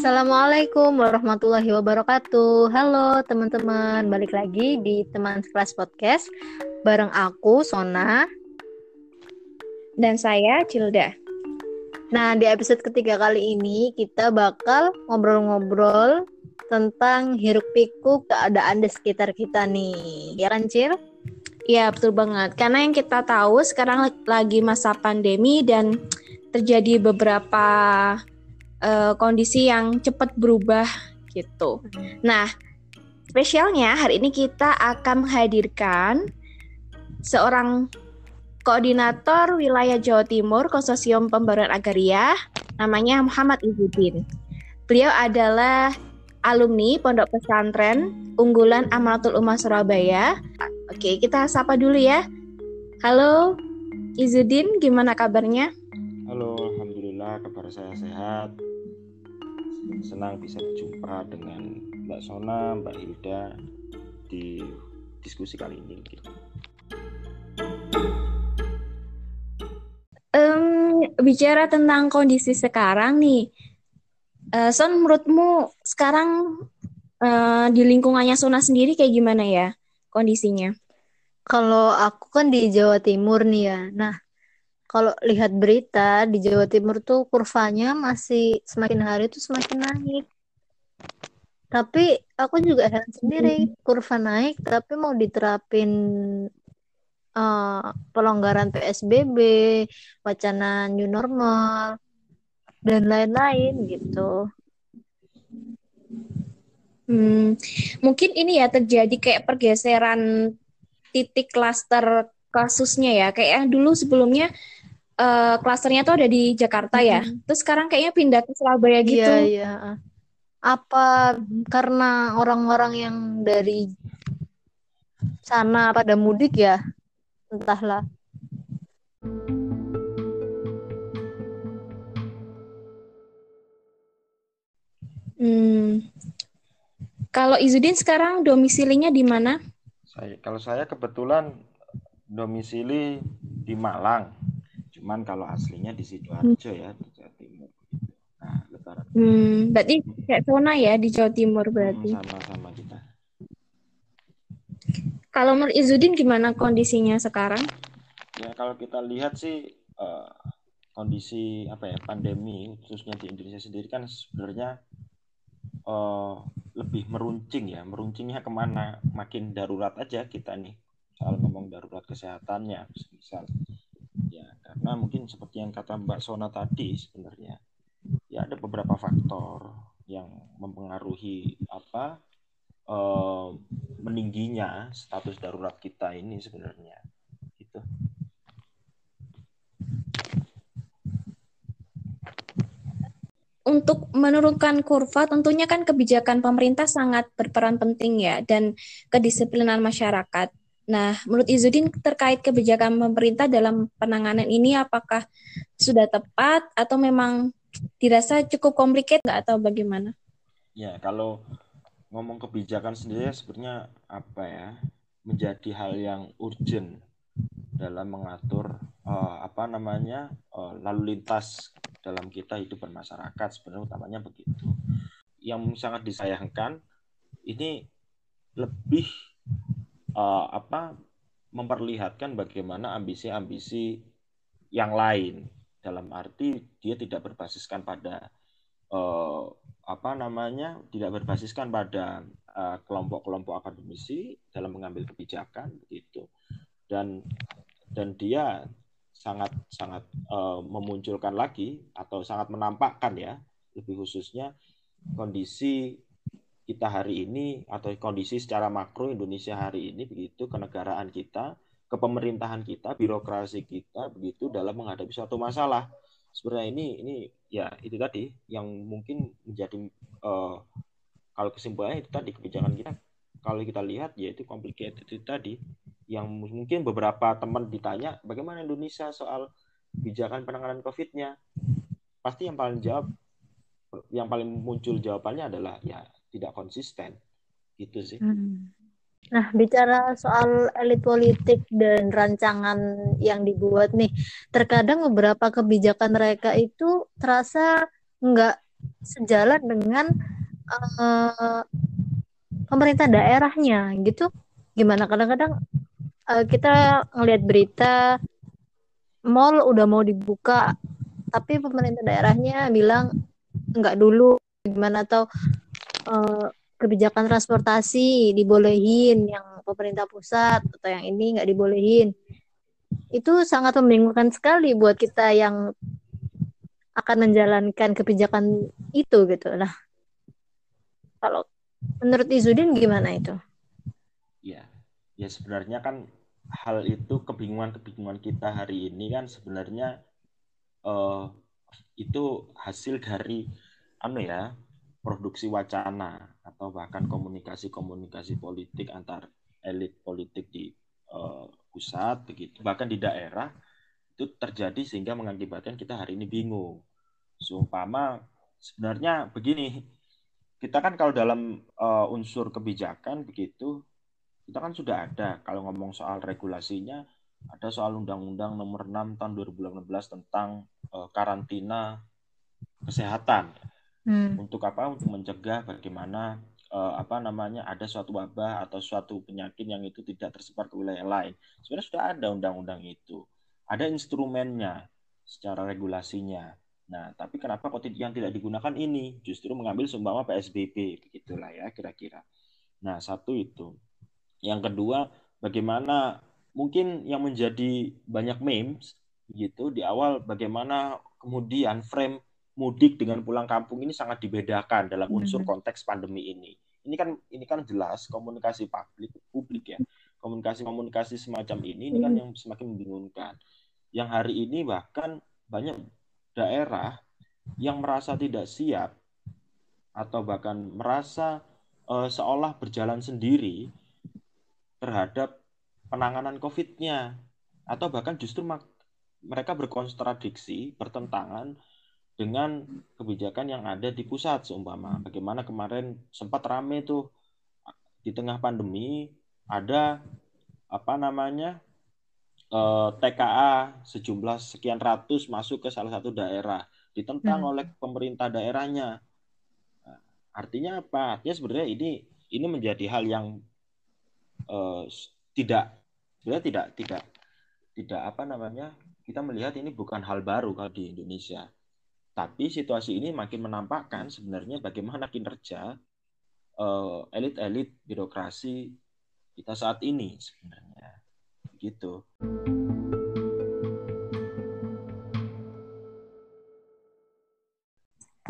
Assalamualaikum warahmatullahi wabarakatuh. Halo teman-teman, balik lagi di teman kelas podcast bareng aku Sona dan saya Cilda. Nah, di episode ketiga kali ini kita bakal ngobrol-ngobrol tentang hiruk pikuk keadaan di sekitar kita nih. Ya kan, Cil? Iya, betul banget. Karena yang kita tahu sekarang lagi masa pandemi dan terjadi beberapa uh, kondisi yang cepat berubah gitu. Nah, spesialnya hari ini kita akan menghadirkan seorang koordinator wilayah Jawa Timur Konsorsium Pembaruan Agraria namanya Muhammad Izzuddin. Beliau adalah alumni Pondok Pesantren Unggulan Amalatul Ummah Surabaya. Oke, kita sapa dulu ya. Halo Izzuddin, gimana kabarnya? Halo, kabar saya sehat senang bisa berjumpa dengan Mbak Sona, Mbak Hilda di diskusi kali ini. Um, bicara tentang kondisi sekarang nih, uh, Son, menurutmu sekarang uh, di lingkungannya Sona sendiri kayak gimana ya kondisinya? Kalau aku kan di Jawa Timur nih ya. Nah, kalau lihat berita di Jawa Timur tuh kurvanya masih semakin hari tuh semakin naik. Tapi aku juga heran sendiri, kurva naik tapi mau diterapin uh, pelonggaran PSBB, wacana new normal dan lain-lain gitu. Hmm, mungkin ini ya terjadi kayak pergeseran titik klaster kasusnya ya. Kayak yang dulu sebelumnya uh, klasternya tuh ada di Jakarta ya. Hmm. Terus sekarang kayaknya pindah ke Surabaya gitu. Iya, iya. Apa karena orang-orang yang dari sana pada mudik ya? Entahlah. Hmm. Kalau Izudin sekarang domisilinya di mana? Saya kalau saya kebetulan domisili di Malang. Cuman kalau aslinya di Sidoarjo ya di Jawa Timur. Nah, lebaran. Hmm, berarti kayak zona ya di Jawa Timur berarti. Hmm, sama-sama kita. Kalau menurut Izudin gimana kondisinya sekarang? Ya kalau kita lihat sih uh, kondisi apa ya pandemi khususnya di Indonesia sendiri kan sebenarnya uh, lebih meruncing ya meruncingnya ke mana makin darurat aja kita nih soal ngomong darurat kesehatannya misal karena mungkin seperti yang kata Mbak Sona tadi sebenarnya ya ada beberapa faktor yang mempengaruhi apa eh, meningginya status darurat kita ini sebenarnya gitu. Untuk menurunkan kurva tentunya kan kebijakan pemerintah sangat berperan penting ya dan kedisiplinan masyarakat. Nah, menurut Izudin terkait kebijakan pemerintah dalam penanganan ini apakah sudah tepat atau memang dirasa cukup komplikat nggak atau bagaimana? Ya, kalau ngomong kebijakan sendiri sebenarnya apa ya menjadi hal yang urgent dalam mengatur uh, apa namanya uh, lalu lintas dalam kita hidup bermasyarakat sebenarnya utamanya begitu. Yang sangat disayangkan ini lebih uh, apa memperlihatkan bagaimana ambisi-ambisi yang lain. Dalam arti dia tidak berbasiskan pada uh, apa namanya tidak berbasiskan pada uh, kelompok-kelompok akademisi dalam mengambil kebijakan begitu dan dan dia sangat sangat uh, memunculkan lagi atau sangat menampakkan ya lebih khususnya kondisi kita hari ini atau kondisi secara makro Indonesia hari ini begitu kenegaraan kita, kepemerintahan kita, birokrasi kita begitu dalam menghadapi suatu masalah. Sebenarnya ini ini ya itu tadi yang mungkin menjadi uh, kalau kesimpulannya itu tadi kebijakan kita kalau kita lihat yaitu complicated itu tadi yang mungkin beberapa teman ditanya bagaimana Indonesia soal kebijakan penanganan COVID-nya pasti yang paling jawab yang paling muncul jawabannya adalah ya tidak konsisten. Gitu sih. Hmm. Nah, bicara soal elit politik dan rancangan yang dibuat nih, terkadang beberapa kebijakan mereka itu terasa nggak sejalan dengan uh, pemerintah daerahnya gitu. Gimana? Kadang-kadang uh, kita ngelihat berita mall udah mau dibuka tapi pemerintah daerahnya bilang nggak dulu. Gimana? Atau uh, kebijakan transportasi dibolehin yang pemerintah pusat atau yang ini nggak dibolehin. Itu sangat membingungkan sekali buat kita yang akan menjalankan kebijakan itu gitu lah. Kalau menurut Izudin gimana itu? Ya ya sebenarnya kan hal itu kebingungan-kebingungan kita hari ini kan sebenarnya uh, itu hasil dari anu ya produksi wacana atau bahkan komunikasi-komunikasi politik antar elit politik di uh, pusat begitu bahkan di daerah itu terjadi sehingga mengakibatkan kita hari ini bingung. Seumpama sebenarnya begini, kita kan kalau dalam uh, unsur kebijakan begitu kita kan sudah ada kalau ngomong soal regulasinya ada soal Undang-Undang Nomor 6 Tahun 2018 tentang uh, karantina kesehatan. Hmm. Untuk apa? Untuk mencegah bagaimana uh, apa namanya ada suatu wabah atau suatu penyakit yang itu tidak tersebar ke wilayah lain. Sebenarnya sudah ada undang-undang itu. Ada instrumennya secara regulasinya. Nah, tapi kenapa kok yang tidak digunakan ini? Justru mengambil seumpama PSBB, begitulah ya kira-kira. Nah, satu itu. Yang kedua, bagaimana mungkin yang menjadi banyak memes gitu di awal bagaimana kemudian frame mudik dengan pulang kampung ini sangat dibedakan dalam unsur mm-hmm. konteks pandemi ini. Ini kan ini kan jelas komunikasi publik publik ya. Komunikasi-komunikasi semacam ini ini kan mm-hmm. yang semakin membingungkan. Yang hari ini bahkan banyak daerah yang merasa tidak siap atau bahkan merasa uh, seolah berjalan sendiri terhadap penanganan COVID-nya atau bahkan justru mereka berkontradiksi, bertentangan dengan kebijakan yang ada di pusat seumpama. Bagaimana kemarin sempat rame tuh di tengah pandemi ada apa namanya eh, TKA sejumlah sekian ratus masuk ke salah satu daerah ditentang hmm. oleh pemerintah daerahnya. Nah, artinya apa? Artinya sebenarnya ini ini menjadi hal yang uh, tidak sebenarnya tidak tidak tidak apa namanya kita melihat ini bukan hal baru kalau di Indonesia tapi situasi ini makin menampakkan sebenarnya bagaimana kinerja uh, elit-elit birokrasi kita saat ini sebenarnya gitu.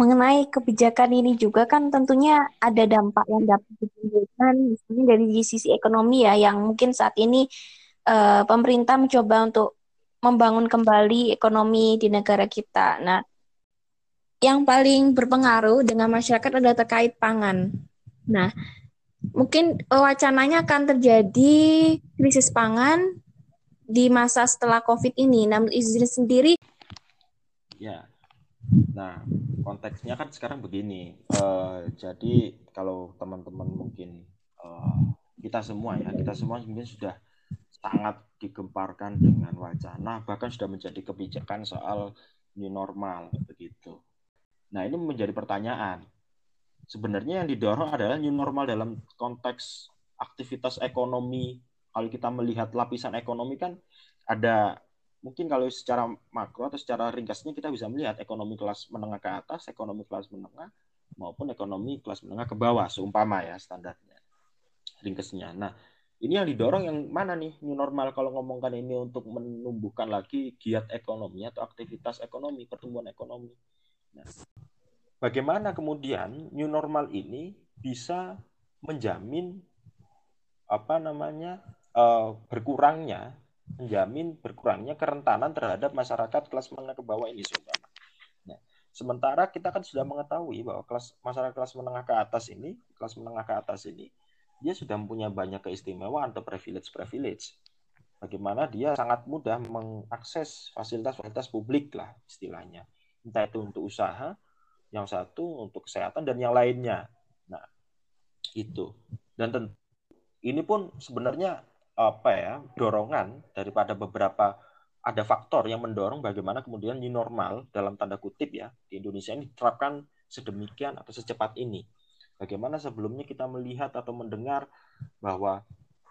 mengenai kebijakan ini juga kan tentunya ada dampak yang dapat ditimbulkan misalnya dari sisi ekonomi ya yang mungkin saat ini uh, pemerintah mencoba untuk membangun kembali ekonomi di negara kita. Nah, yang paling berpengaruh dengan masyarakat adalah terkait pangan. Nah, mungkin wacananya akan terjadi krisis pangan di masa setelah COVID ini. Namun izin sendiri. Ya, nah konteksnya kan sekarang begini. Uh, jadi kalau teman-teman mungkin uh, kita semua ya, kita semua mungkin sudah sangat digemparkan dengan wacana bahkan sudah menjadi kebijakan soal new normal begitu. Nah, ini menjadi pertanyaan. Sebenarnya yang didorong adalah new normal dalam konteks aktivitas ekonomi. Kalau kita melihat lapisan ekonomi kan ada mungkin kalau secara makro atau secara ringkasnya kita bisa melihat ekonomi kelas menengah ke atas, ekonomi kelas menengah maupun ekonomi kelas menengah ke bawah seumpama ya standarnya ringkasnya. Nah, ini yang didorong yang mana nih new normal kalau ngomongkan ini untuk menumbuhkan lagi giat ekonomi atau aktivitas ekonomi, pertumbuhan ekonomi. Nah, bagaimana kemudian new normal ini bisa menjamin apa namanya uh, berkurangnya menjamin berkurangnya kerentanan terhadap masyarakat kelas menengah ke bawah ini saudara. Nah, sementara kita kan sudah mengetahui bahwa kelas masyarakat kelas menengah ke atas ini, kelas menengah ke atas ini dia sudah mempunyai banyak keistimewaan atau privilege-privilege. Bagaimana dia sangat mudah mengakses fasilitas-fasilitas publik lah istilahnya. Entah itu untuk usaha, yang satu untuk kesehatan, dan yang lainnya. Nah, itu. Dan tentu, ini pun sebenarnya apa ya dorongan daripada beberapa ada faktor yang mendorong bagaimana kemudian new normal dalam tanda kutip ya di Indonesia ini diterapkan sedemikian atau secepat ini. Bagaimana sebelumnya kita melihat atau mendengar bahwa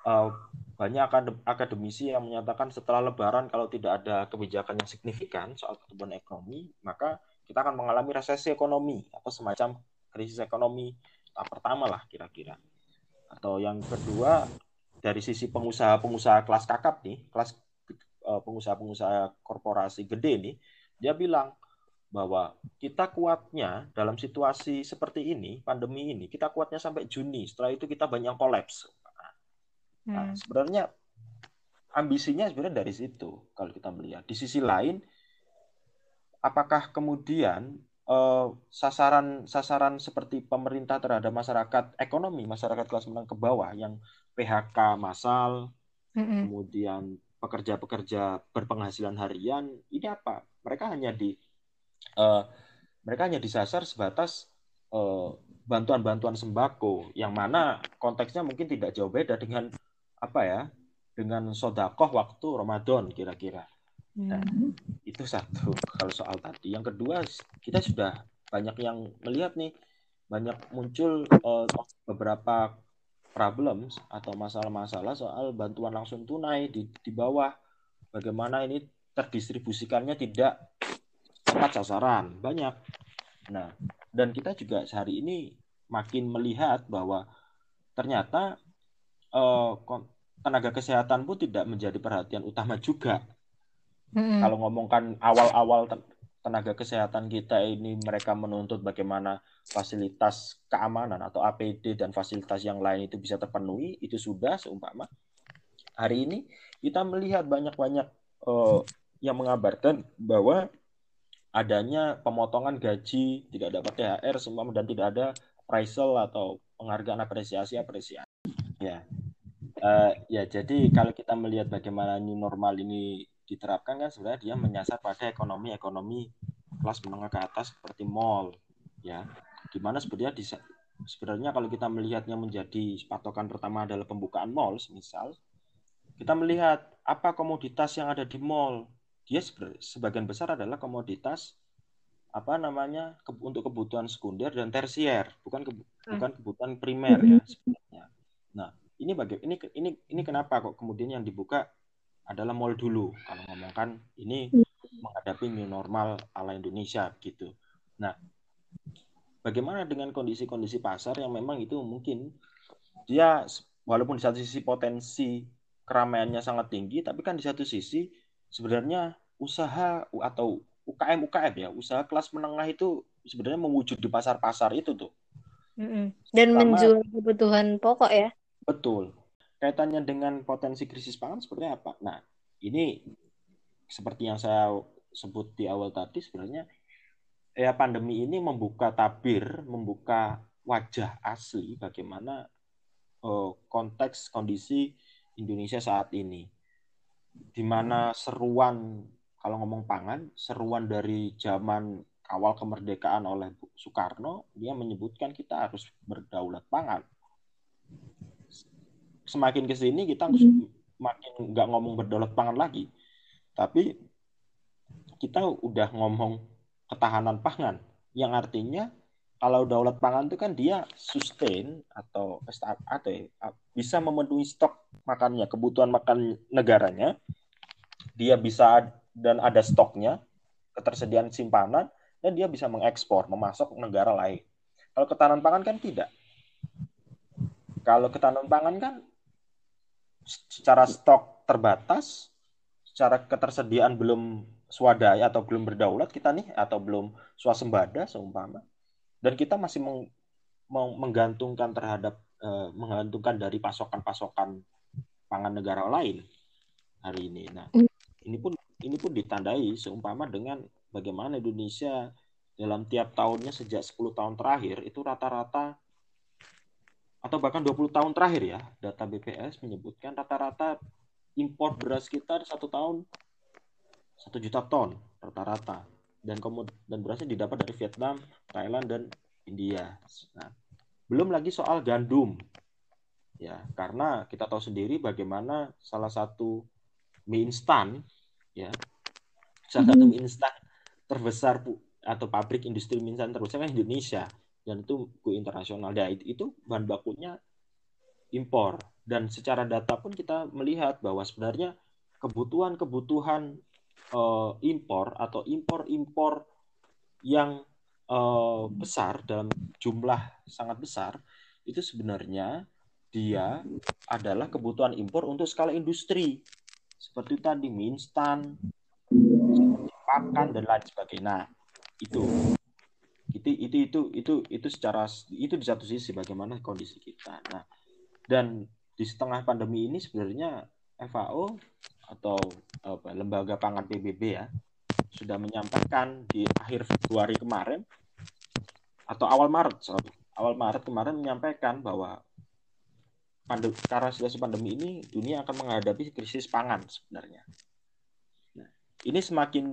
uh, banyak akademisi yang menyatakan setelah Lebaran kalau tidak ada kebijakan yang signifikan soal pertumbuhan ekonomi, maka kita akan mengalami resesi ekonomi atau semacam krisis ekonomi tahap pertama lah kira-kira. Atau yang kedua dari sisi pengusaha-pengusaha kelas kakap nih, kelas uh, pengusaha-pengusaha korporasi gede nih, dia bilang bahwa kita kuatnya dalam situasi seperti ini, pandemi ini, kita kuatnya sampai Juni. Setelah itu kita banyak kolaps. Nah, hmm. sebenarnya ambisinya sebenarnya dari situ kalau kita melihat. Di sisi lain, apakah kemudian uh, sasaran sasaran seperti pemerintah terhadap masyarakat ekonomi, masyarakat kelas menengah ke bawah yang PHK massal, mm -hmm. kemudian pekerja-pekerja berpenghasilan harian, ini apa? Mereka hanya di uh, mereka hanya disasar sebatas eh, bantuan-bantuan sembako yang mana konteksnya mungkin tidak jauh beda dengan apa ya dengan sodakoh waktu Ramadan kira-kira. Nah, itu satu kalau soal tadi. Yang kedua kita sudah banyak yang melihat nih banyak muncul uh, beberapa problems atau masalah-masalah soal bantuan langsung tunai di, di bawah bagaimana ini terdistribusikannya tidak tepat sasaran banyak. Nah, dan kita juga sehari ini makin melihat bahwa ternyata uh, tenaga kesehatan pun tidak menjadi perhatian utama juga. Mm-hmm. Kalau ngomongkan awal-awal tenaga kesehatan kita ini mereka menuntut bagaimana fasilitas keamanan atau APD dan fasilitas yang lain itu bisa terpenuhi, itu sudah seumpama. Hari ini kita melihat banyak-banyak uh, yang mengabarkan bahwa adanya pemotongan gaji, tidak dapat THR semua dan tidak ada appraisal atau penghargaan apresiasi apresiasi. Ya. Uh, ya, jadi kalau kita melihat bagaimana new normal ini diterapkan kan sebenarnya dia menyasar pada ekonomi-ekonomi kelas menengah ke atas seperti mall, ya. Di mana sebenarnya di, sebenarnya kalau kita melihatnya menjadi patokan pertama adalah pembukaan mall, misal, kita melihat apa komoditas yang ada di mall, dia sebagian besar adalah komoditas apa namanya ke, untuk kebutuhan sekunder dan tersier bukan ke, hmm. bukan kebutuhan primer ya sebenarnya. Nah ini bagi ini ini ini kenapa kok kemudian yang dibuka adalah mall dulu. Kalau ngomongkan ini menghadapi new normal ala Indonesia gitu. Nah bagaimana dengan kondisi-kondisi pasar yang memang itu mungkin dia walaupun di satu sisi potensi keramaiannya sangat tinggi tapi kan di satu sisi sebenarnya usaha atau UKM UKM ya usaha kelas menengah itu sebenarnya mewujud di pasar-pasar itu tuh dan Pertama, menjual kebutuhan pokok ya. Betul kaitannya dengan potensi krisis pangan seperti apa nah ini seperti yang saya sebut di awal tadi sebenarnya ya pandemi ini membuka tabir membuka wajah asli bagaimana uh, konteks kondisi Indonesia saat ini di mana seruan kalau ngomong pangan, seruan dari zaman awal kemerdekaan oleh Soekarno, dia menyebutkan kita harus berdaulat pangan. Semakin ke sini kita makin nggak ngomong berdaulat pangan lagi, tapi kita udah ngomong ketahanan pangan, yang artinya kalau daulat pangan itu kan dia sustain atau atau ya, bisa memenuhi stok makannya, kebutuhan makan negaranya, dia bisa dan ada stoknya, ketersediaan simpanan, dan dia bisa mengekspor, memasok negara lain. Kalau ketahanan pangan kan tidak. Kalau ketahanan pangan kan secara stok terbatas, secara ketersediaan belum swadaya atau belum berdaulat kita nih atau belum swasembada seumpama dan kita masih meng, meng, menggantungkan terhadap uh, menggantungkan dari pasokan-pasokan pangan negara lain hari ini. Nah, ini pun ini pun ditandai seumpama dengan bagaimana Indonesia dalam tiap tahunnya sejak 10 tahun terakhir itu rata-rata atau bahkan 20 tahun terakhir ya data BPS menyebutkan rata-rata impor beras kita satu tahun satu juta ton rata-rata dan komod dan berasnya didapat dari Vietnam, Thailand dan India. Nah, belum lagi soal gandum. Ya, karena kita tahu sendiri bagaimana salah satu mie instan ya salah satu mie instan terbesar atau pabrik industri mie instan terbesar kan Indonesia dan itu go internasional. Itu, itu bahan bakunya impor dan secara data pun kita melihat bahwa sebenarnya kebutuhan-kebutuhan uh, impor atau impor-impor yang uh, besar dalam jumlah sangat besar itu sebenarnya dia adalah kebutuhan impor untuk skala industri seperti tadi mie instan, pakan dan lain sebagainya. Nah, itu itu itu itu itu itu secara itu di satu sisi bagaimana kondisi kita. Nah, dan di setengah pandemi ini sebenarnya FAO atau apa, lembaga pangan PBB ya sudah menyampaikan di akhir Februari kemarin atau awal Maret sorry, awal Maret kemarin menyampaikan bahwa pandemi, karena situasi pandemi ini dunia akan menghadapi krisis pangan sebenarnya. Nah, ini semakin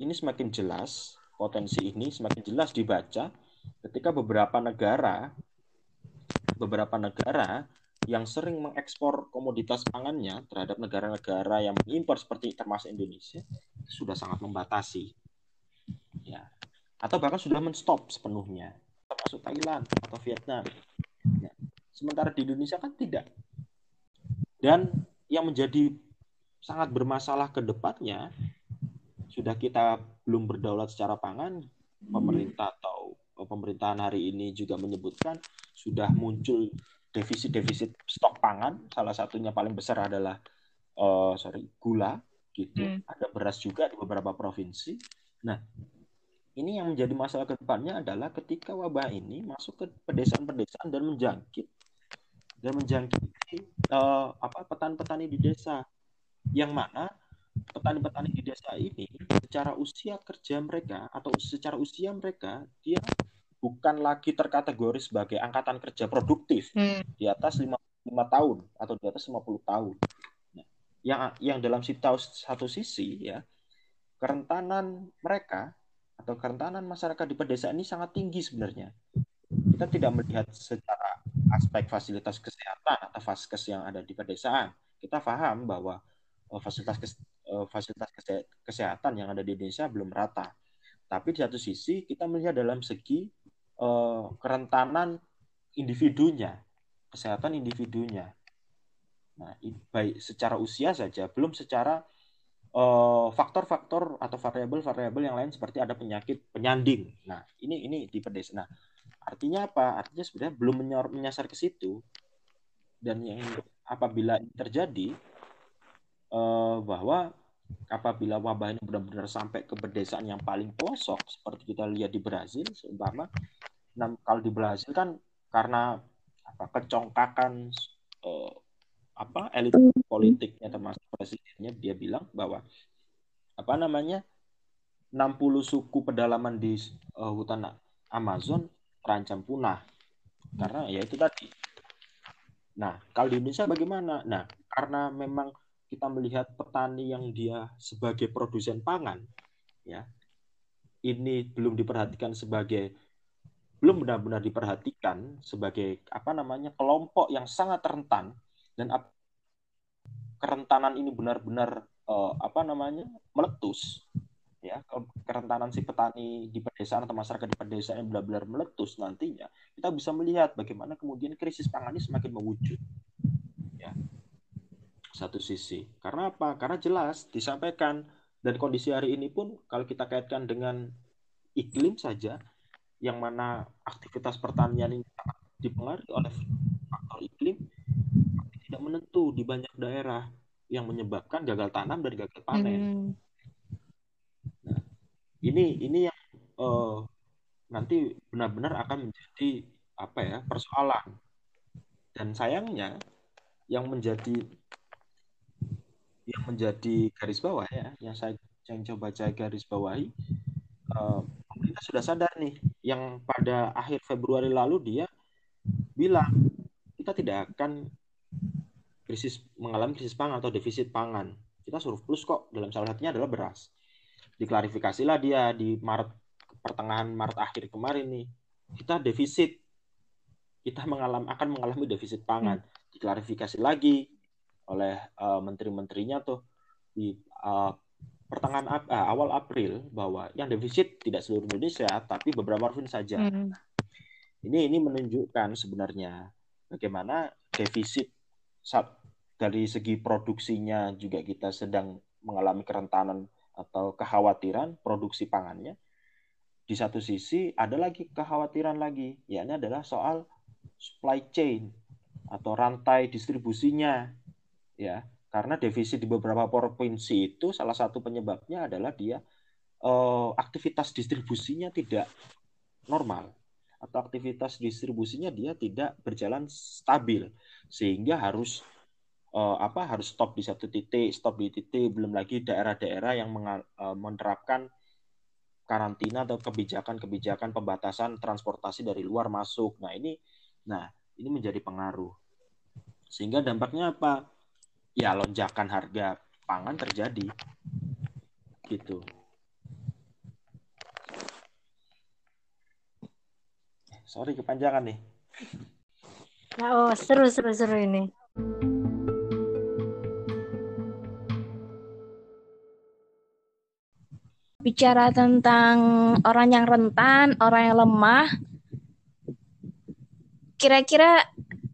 ini semakin jelas potensi ini semakin jelas dibaca ketika beberapa negara beberapa negara yang sering mengekspor komoditas pangannya terhadap negara-negara yang mengimpor seperti termasuk Indonesia sudah sangat membatasi. Ya. Atau bahkan sudah menstop sepenuhnya termasuk Thailand atau Vietnam. Ya. Sementara di Indonesia kan tidak. Dan yang menjadi sangat bermasalah ke depannya, sudah kita belum berdaulat secara pangan, pemerintah atau pemerintahan hari ini juga menyebutkan sudah muncul defisit-defisit stok pangan. Salah satunya paling besar adalah uh, sorry gula gitu. Hmm. Ada beras juga di beberapa provinsi. Nah, ini yang menjadi masalah ke depannya adalah ketika wabah ini masuk ke pedesaan-pedesaan dan menjangkit dan menjangkiti uh, apa petani-petani di desa yang mana petani-petani di desa ini secara usia kerja mereka atau secara usia mereka dia bukan lagi terkategori sebagai angkatan kerja produktif hmm. di atas 55 tahun atau di atas 50 tahun. Nah, yang yang dalam satu sisi ya kerentanan mereka atau kerentanan masyarakat di pedesaan ini sangat tinggi sebenarnya. Kita tidak melihat secara aspek fasilitas kesehatan atau vaskes yang ada di pedesaan. Kita paham bahwa uh, fasilitas kes, uh, fasilitas kesehatan yang ada di Indonesia belum rata. Tapi di satu sisi kita melihat dalam segi uh, kerentanan individunya, kesehatan individunya. Nah, baik secara usia saja, belum secara faktor-faktor uh, atau variabel-variabel yang lain seperti ada penyakit penyanding. Nah, ini ini di pedesaan. Nah, Artinya apa? Artinya sebenarnya belum menyasar ke situ. Dan yang apabila terjadi uh, bahwa apabila wabah ini benar-benar sampai ke pedesaan yang paling pelosok seperti kita lihat di Brazil seumpama nah, kalau di Brazil kan karena apa kecongkakan uh, apa elit politiknya termasuk presidennya dia bilang bahwa apa namanya 60 suku pedalaman di uh, hutan Amazon terancam punah karena ya itu tadi. Nah, kalau di Indonesia bagaimana? Nah, karena memang kita melihat petani yang dia sebagai produsen pangan, ya, ini belum diperhatikan sebagai belum benar-benar diperhatikan sebagai apa namanya kelompok yang sangat rentan dan kerentanan ini benar-benar uh, apa namanya meletus ya. Kerentanan si petani di pedesaan atau masyarakat di pedesaan yang benar-benar meletus nantinya kita bisa melihat bagaimana kemudian krisis pangan ini semakin mewujud satu sisi. Karena apa? Karena jelas disampaikan. Dan kondisi hari ini pun kalau kita kaitkan dengan iklim saja yang mana aktivitas pertanian ini sangat dipengaruhi oleh faktor iklim tidak menentu di banyak daerah yang menyebabkan gagal tanam dan gagal panen. Hmm. Ini ini yang uh, nanti benar-benar akan menjadi apa ya persoalan. Dan sayangnya yang menjadi yang menjadi garis bawah ya yang saya yang coba saya garis bawahi uh, pemerintah sudah sadar nih yang pada akhir Februari lalu dia bilang kita tidak akan krisis mengalami krisis pangan atau defisit pangan. Kita surplus kok dalam salah satunya adalah beras. Diklarifikasilah dia di Maret pertengahan Maret akhir kemarin nih kita defisit. Kita mengalami akan mengalami defisit pangan. Diklarifikasi lagi oleh uh, menteri-menterinya tuh di uh, pertengahan Ap- ah, awal April bahwa yang defisit tidak seluruh Indonesia tapi beberapa provinsi saja. Hmm. Ini ini menunjukkan sebenarnya bagaimana defisit saat dari segi produksinya juga kita sedang mengalami kerentanan atau kekhawatiran produksi pangannya. Di satu sisi ada lagi kekhawatiran lagi, yakni adalah soal supply chain atau rantai distribusinya ya. Karena defisit di beberapa provinsi itu salah satu penyebabnya adalah dia eh, aktivitas distribusinya tidak normal. Atau aktivitas distribusinya dia tidak berjalan stabil. Sehingga harus eh, apa harus stop di satu titik stop di titik. Belum lagi daerah-daerah yang eh, menerapkan karantina atau kebijakan-kebijakan pembatasan transportasi dari luar masuk. Nah ini nah ini menjadi pengaruh. Sehingga dampaknya apa ya lonjakan harga pangan terjadi gitu sorry kepanjangan nih Nah, oh, seru seru seru ini. Bicara tentang orang yang rentan, orang yang lemah, kira-kira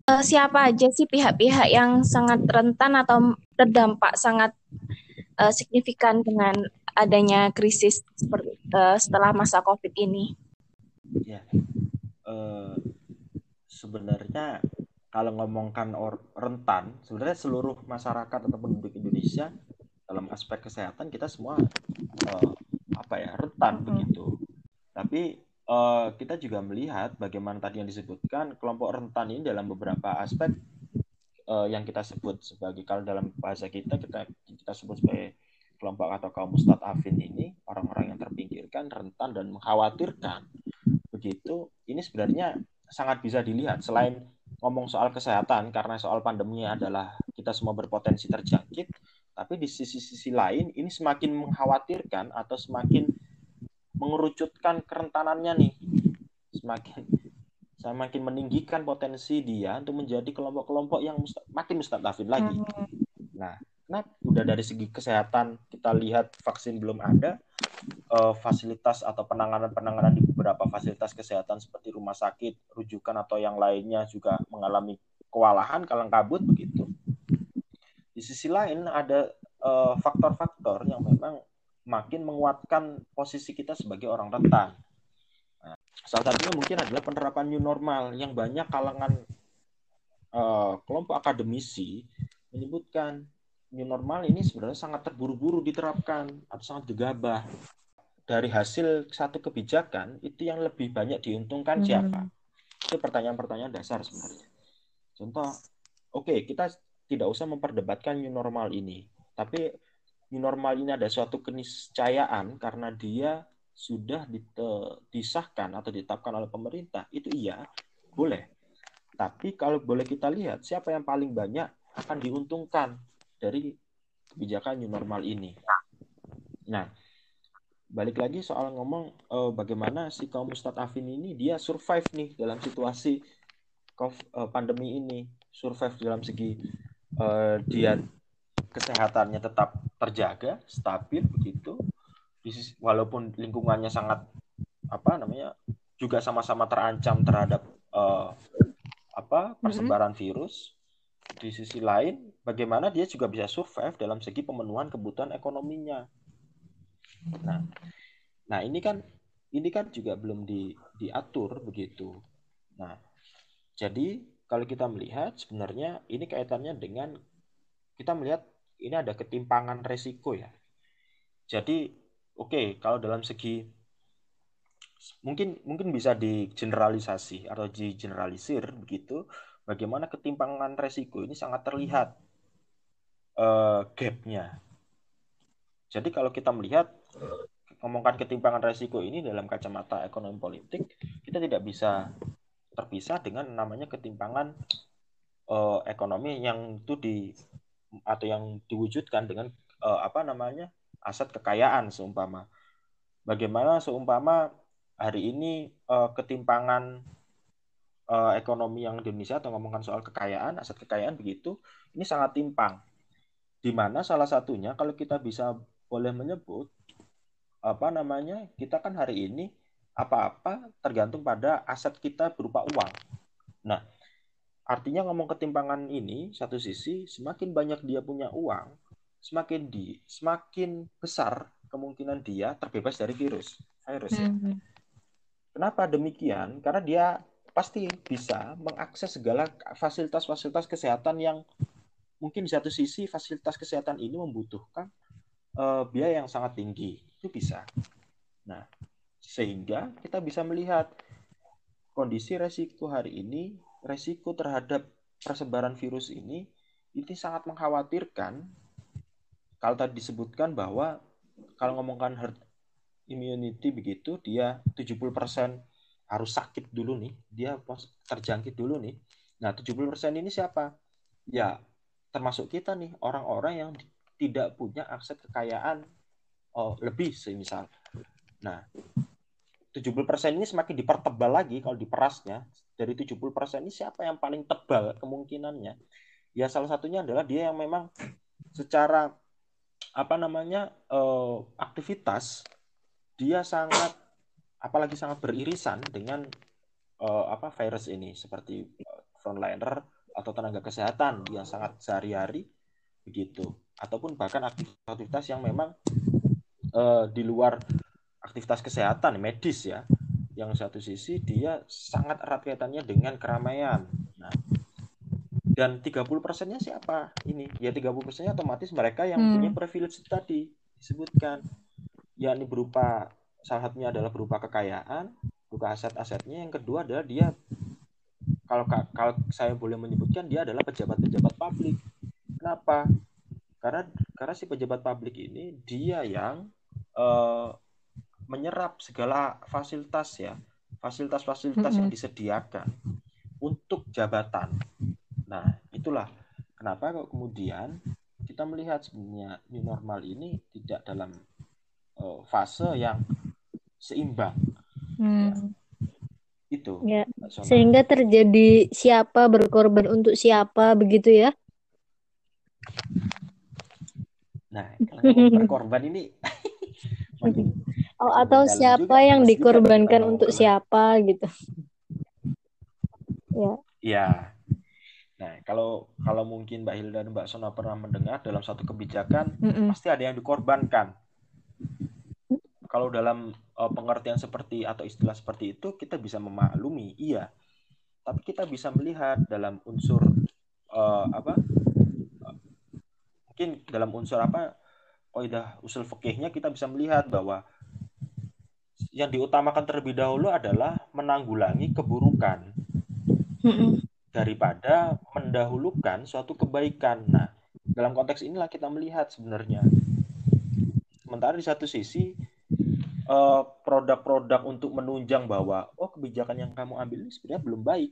eh, siapa aja sih pihak-pihak yang sangat rentan atau terdampak sangat eh, signifikan dengan adanya krisis seperti eh, setelah masa COVID ini? ya eh, sebenarnya kalau ngomongkan or- rentan sebenarnya seluruh masyarakat atau penduduk Indonesia dalam aspek kesehatan kita semua eh, apa ya rentan Mhm. begitu tapi eh, kita juga melihat bagaimana tadi yang disebutkan kelompok rentan ini dalam beberapa aspek eh, yang kita sebut sebagai kalau dalam bahasa kita kita kita sebut sebagai kelompok atau kaum mustadafin ini orang-orang yang terpinggirkan rentan dan mengkhawatirkan. Begitu ini sebenarnya sangat bisa dilihat. Selain ngomong soal kesehatan karena soal pandemi adalah kita semua berpotensi terjangkit tapi di sisi-sisi lain ini semakin mengkhawatirkan atau semakin mengerucutkan kerentanannya nih semakin semakin meninggikan potensi dia untuk menjadi kelompok-kelompok yang musta- makin mustadafin lagi Hmm. Nah, kenapa udah dari segi kesehatan kita lihat vaksin belum ada, eh, fasilitas atau penanganan-penanganan di beberapa fasilitas kesehatan seperti rumah sakit, rujukan atau yang lainnya juga mengalami kewalahan, kalang kabut begitu. Di sisi lain ada eh, faktor-faktor yang memang makin menguatkan posisi kita sebagai orang rentan. Nah, salah satunya mungkin adalah penerapan new normal yang banyak kalangan eh, kelompok akademisi menyebutkan new normal ini sebenarnya sangat terburu-buru diterapkan atau sangat gegabah. Dari hasil satu kebijakan itu yang lebih banyak diuntungkan Hmm. siapa? Itu pertanyaan-pertanyaan dasar sebenarnya. Contoh, oke kita tidak usah memperdebatkan new normal ini, tapi new normal ini ada suatu keniscayaan karena dia sudah disahkan atau ditetapkan oleh pemerintah, itu iya, boleh. Tapi kalau boleh kita lihat siapa yang paling banyak akan diuntungkan dari kebijakan new normal ini. Nah, balik lagi soal ngomong eh, bagaimana si kaum mustadafin ini dia survive nih dalam situasi kov- eh, pandemi ini, survive dalam segi eh, dia kesehatannya tetap terjaga, stabil begitu. Walaupun lingkungannya sangat apa namanya juga sama-sama terancam terhadap eh, apa persebaran virus. Di sisi lain, bagaimana dia juga bisa survive dalam segi pemenuhan kebutuhan ekonominya. Nah, nah ini kan ini kan juga belum di, diatur begitu. Nah, jadi kalau kita melihat sebenarnya ini kaitannya dengan kita melihat ini ada ketimpangan resiko ya. Jadi oke okay, kalau dalam segi mungkin mungkin bisa digeneralisasi atau digeneralisir begitu bagaimana ketimpangan resiko ini sangat terlihat uh, gapnya. Jadi kalau kita melihat ngomongkan ketimpangan resiko ini dalam kacamata ekonomi politik, kita tidak bisa terpisah dengan namanya ketimpangan uh, ekonomi yang itu di atau yang diwujudkan dengan uh, apa namanya aset kekayaan seumpama. Bagaimana seumpama hari ini uh, ketimpangan uh, ekonomi yang di Indonesia atau ngomongkan soal kekayaan, aset kekayaan begitu, ini sangat timpang. Di mana salah satunya kalau kita bisa boleh menyebut apa namanya kita kan hari ini apa-apa tergantung pada aset kita berupa uang. Nah, artinya ngomong ketimpangan ini satu sisi semakin banyak dia punya uang, semakin di semakin besar kemungkinan dia terbebas dari virus virus ya. Hmm. Kenapa demikian? Karena dia pasti bisa mengakses segala fasilitas-fasilitas kesehatan yang mungkin di satu sisi fasilitas kesehatan ini membutuhkan uh, biaya yang sangat tinggi. Itu bisa. Nah, sehingga kita bisa melihat kondisi resiko hari ini, resiko terhadap persebaran virus ini, ini sangat mengkhawatirkan. Kalau tadi disebutkan bahwa kalau ngomongkan herd immunity begitu, dia 70% harus sakit dulu nih, dia terjangkit dulu nih. Nah, 70% ini siapa? Ya, termasuk kita nih, orang-orang yang tidak punya akses kekayaan oh, lebih semisal. Nah, 70% ini semakin dipertebal lagi kalau diperasnya. Dari 70% ini siapa yang paling tebal kemungkinannya? Ya salah satunya adalah dia yang memang secara apa namanya uh, aktivitas dia sangat apalagi sangat beririsan dengan uh, apa virus ini seperti frontliner atau tenaga kesehatan yang sangat sehari-hari begitu ataupun bahkan aktivitas yang memang uh, di luar aktivitas kesehatan medis ya. Yang satu sisi dia sangat erat kaitannya dengan keramaian. Nah dan 30 persennya siapa ini? Ya 30 persennya otomatis mereka yang hmm. punya privilege tadi disebutkan. Yakni berupa salah satunya adalah berupa kekayaan berupa aset-asetnya. Yang kedua adalah dia kalau kalau saya boleh menyebutkan dia adalah pejabat-pejabat publik. Kenapa? Karena karena si pejabat publik ini dia yang uh, menyerap segala fasilitas ya, fasilitas-fasilitas mm -hmm. yang disediakan untuk jabatan. Nah, itulah kenapa kok kemudian kita melihat sebenarnya new normal ini tidak dalam uh, fase yang seimbang. Hmm. Ya. Itu. Ya. Sehingga terjadi siapa berkorban untuk siapa begitu ya? Nah, kalau berkorban ini Oh, atau siapa juga, yang dikorbankan untuk siapa gitu. ya. Iya. Nah, kalau kalau mungkin Mbak Hilda dan Mbak Sona pernah mendengar dalam satu kebijakan mm -mm. pasti ada yang dikorbankan. Kalau dalam uh, pengertian seperti atau istilah seperti itu kita bisa memaklumi, iya. Tapi kita bisa melihat dalam unsur uh, apa? Uh, mungkin dalam unsur apa? Oh, udah usul fikihnya kita bisa melihat bahwa yang diutamakan terlebih dahulu adalah menanggulangi keburukan daripada mendahulukan suatu kebaikan. Nah, dalam konteks inilah kita melihat sebenarnya. Sementara di satu sisi eh, produk-produk untuk menunjang bahwa oh kebijakan yang kamu ambil ini sebenarnya belum baik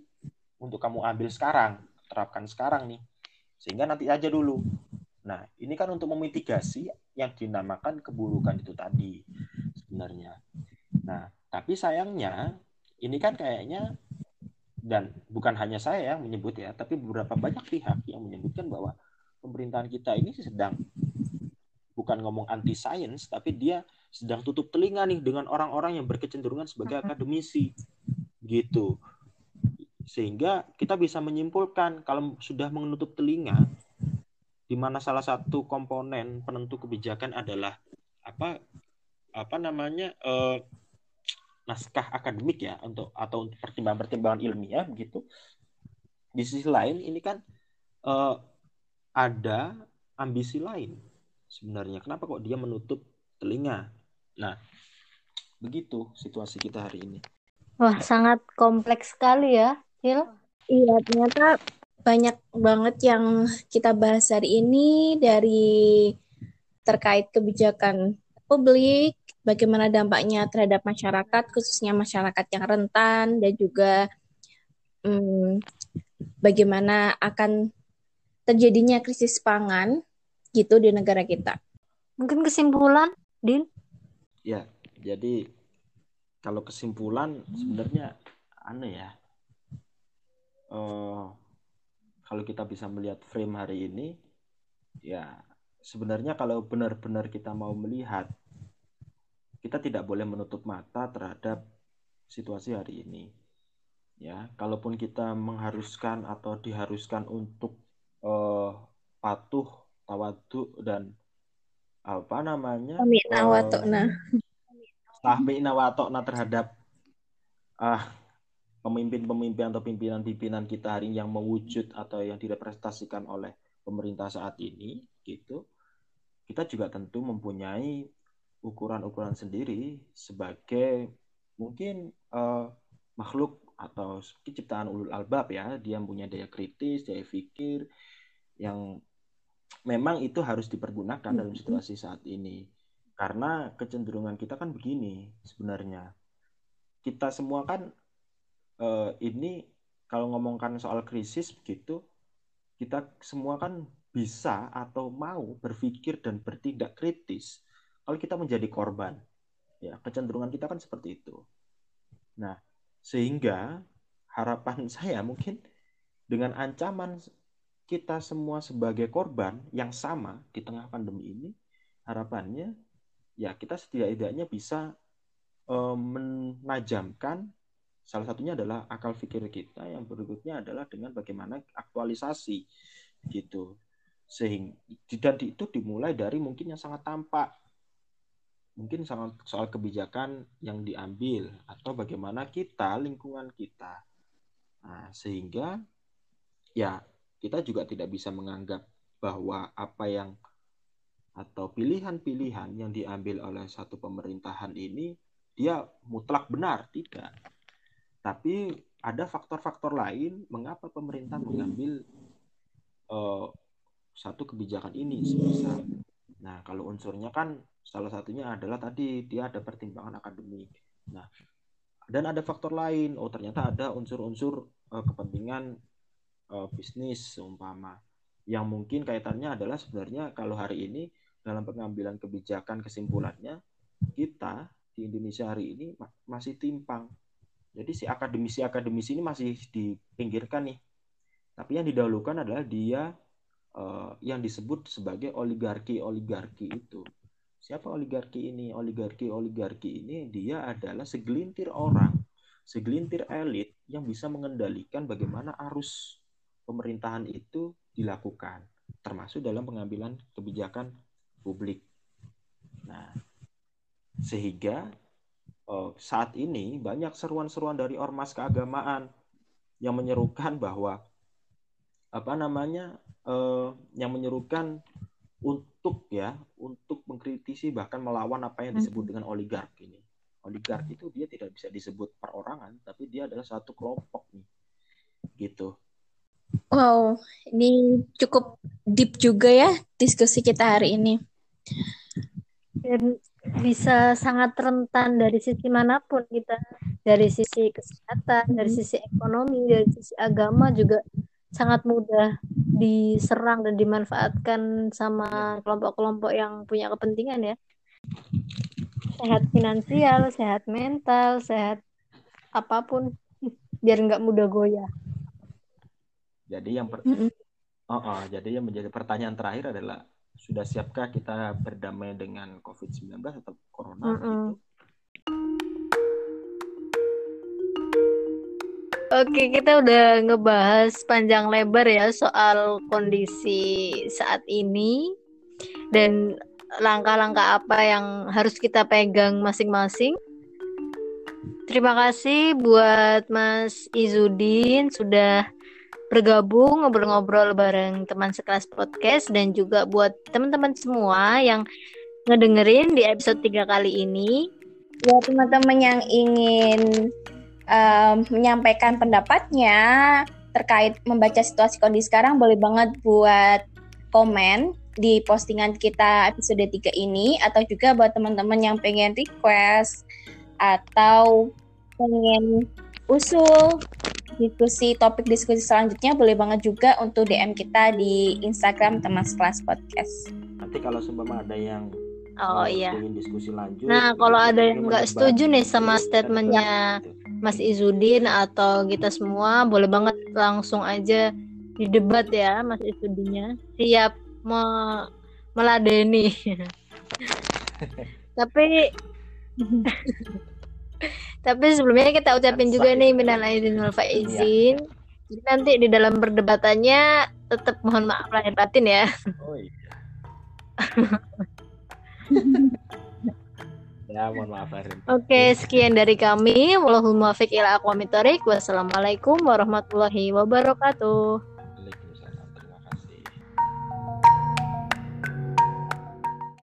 untuk kamu ambil sekarang, terapkan sekarang nih. Sehingga nanti aja dulu. Nah, ini kan untuk memitigasi yang dinamakan keburukan itu tadi sebenarnya. Nah, tapi sayangnya ini kan kayaknya dan bukan hanya saya yang menyebut ya, tapi beberapa banyak pihak yang menyebutkan bahwa pemerintahan kita ini sedang bukan ngomong anti sains, tapi dia sedang tutup telinga nih dengan orang-orang yang berkecenderungan sebagai akademisi, gitu. Sehingga kita bisa menyimpulkan kalau sudah menutup telinga, di mana salah satu komponen penentu kebijakan adalah apa apa namanya uh, naskah akademik ya untuk atau untuk pertimbangan-pertimbangan ilmiah begitu. Di sisi lain ini kan uh, ada ambisi lain sebenarnya. Kenapa kok dia menutup telinga? Nah, begitu situasi kita hari ini. Wah, sangat kompleks sekali ya, Hil. Iya, ternyata banyak banget yang kita bahas hari ini dari terkait kebijakan publik, bagaimana dampaknya terhadap masyarakat, khususnya masyarakat yang rentan, dan juga hmm, bagaimana akan terjadinya krisis pangan gitu di negara kita. Mungkin kesimpulan, Din? Ya, jadi kalau kesimpulan sebenarnya aneh ya. Uh, kalau kita bisa melihat frame hari ini, ya sebenarnya kalau benar-benar kita mau melihat kita tidak boleh menutup mata terhadap situasi hari ini. Ya, kalaupun kita mengharuskan atau diharuskan untuk uh, patuh, tawadu dan apa namanya? Samina watokna. Samina watokna terhadap uh, pemimpin-pemimpin atau pimpinan-pimpinan kita hari ini yang mewujud atau yang direpresentasikan oleh pemerintah saat ini gitu kita juga tentu mempunyai ukuran-ukuran sendiri sebagai mungkin uh, makhluk atau ciptaan ulul albab ya. Dia punya daya kritis daya pikir yang memang itu harus dipergunakan dalam situasi saat ini. Karena kecenderungan kita kan begini sebenarnya. Kita semua kan uh, ini kalau ngomongkan soal krisis begitu kita semua kan bisa atau mau berpikir dan bertindak kritis kalau kita menjadi korban. Ya, kecenderungan kita kan seperti itu. Nah, sehingga harapan saya mungkin dengan ancaman kita semua sebagai korban yang sama di tengah pandemi ini, harapannya ya kita setidaknya bisa eh, menajamkan salah satunya adalah akal pikir kita yang berikutnya adalah dengan bagaimana aktualisasi gitu sehingga dan itu dimulai dari mungkin yang sangat tampak mungkin soal, soal kebijakan yang diambil atau bagaimana kita lingkungan kita. Nah, sehingga ya kita juga tidak bisa menganggap bahwa apa yang atau pilihan-pilihan yang diambil oleh satu pemerintahan ini dia mutlak benar tidak. Tapi ada faktor-faktor lain mengapa pemerintah mengambil uh, satu kebijakan ini sebesar. Nah, kalau unsurnya kan salah satunya adalah tadi dia ada pertimbangan akademik. Nah, dan ada faktor lain. Oh, ternyata ada unsur-unsur uh, kepentingan uh, bisnis seumpama yang mungkin kaitannya adalah sebenarnya kalau hari ini dalam pengambilan kebijakan kesimpulannya kita di Indonesia hari ini masih timpang. Jadi si akademisi-akademisi ini masih dipinggirkan nih. Tapi yang didahulukan adalah dia uh, yang disebut sebagai oligarki-oligarki itu. Siapa oligarki ini? Oligarki-oligarki ini dia adalah segelintir orang, segelintir elit yang bisa mengendalikan bagaimana arus pemerintahan itu dilakukan, termasuk dalam pengambilan kebijakan publik. Nah, sehingga uh, saat ini banyak seruan-seruan dari ormas keagamaan yang menyerukan bahwa apa namanya uh, yang menyerukan untuk ya untuk mengkritisi bahkan melawan apa yang disebut dengan oligark ini. Oligark itu dia tidak bisa disebut perorangan, tapi dia adalah satu kelompok nih, gitu. Wow, ini cukup deep juga ya diskusi kita hari ini. Dan bisa sangat rentan dari sisi mana pun kita, dari sisi kesehatan, dari sisi ekonomi, dari sisi agama juga sangat mudah diserang dan dimanfaatkan sama kelompok-kelompok yang punya kepentingan ya. Sehat finansial, sehat mental, sehat apa pun biar nggak mudah goyah. Jadi yang per... mm -mm. oh, oh, jadi yang menjadi pertanyaan terakhir adalah sudah siapkah kita berdamai dengan COVID-19 atau corona mm -mm. gitu? Oke, kita udah ngebahas panjang lebar ya soal kondisi saat ini dan langkah-langkah apa yang harus kita pegang masing-masing. Terima kasih buat Mas Izudin sudah bergabung ngobrol-ngobrol bareng teman sekelas podcast dan juga buat teman-teman semua yang ngedengerin di episode 3 kali ini. Ya teman-teman yang ingin um, menyampaikan pendapatnya terkait membaca situasi kondisi sekarang boleh banget buat komen di postingan kita episode 3 ini atau juga buat teman-teman yang pengen request atau pengen usul diskusi topik diskusi selanjutnya boleh banget juga untuk DM kita di Instagram teman sekelas podcast. Nanti kalau seumpama ada yang Oh iya. diskusi lanjut. Nah, kalau ada yang nggak setuju nih sama statementnya Mas Izudin atau kita semua, boleh banget langsung aja di debat ya Mas Izudinnya. Siap me meladeni. Tapi tapi sebelumnya kita ucapin juga nih minal aidin wal faizin. Jadi nanti di dalam perdebatannya tetap mohon maaf lahir batin ya. Oh iya. ya, mohon maaf lahir. Oke, sekian dari kami. Wallahul muwaffiq ila aqwamit. Wassalamualaikum warahmatullahi wabarakatuh.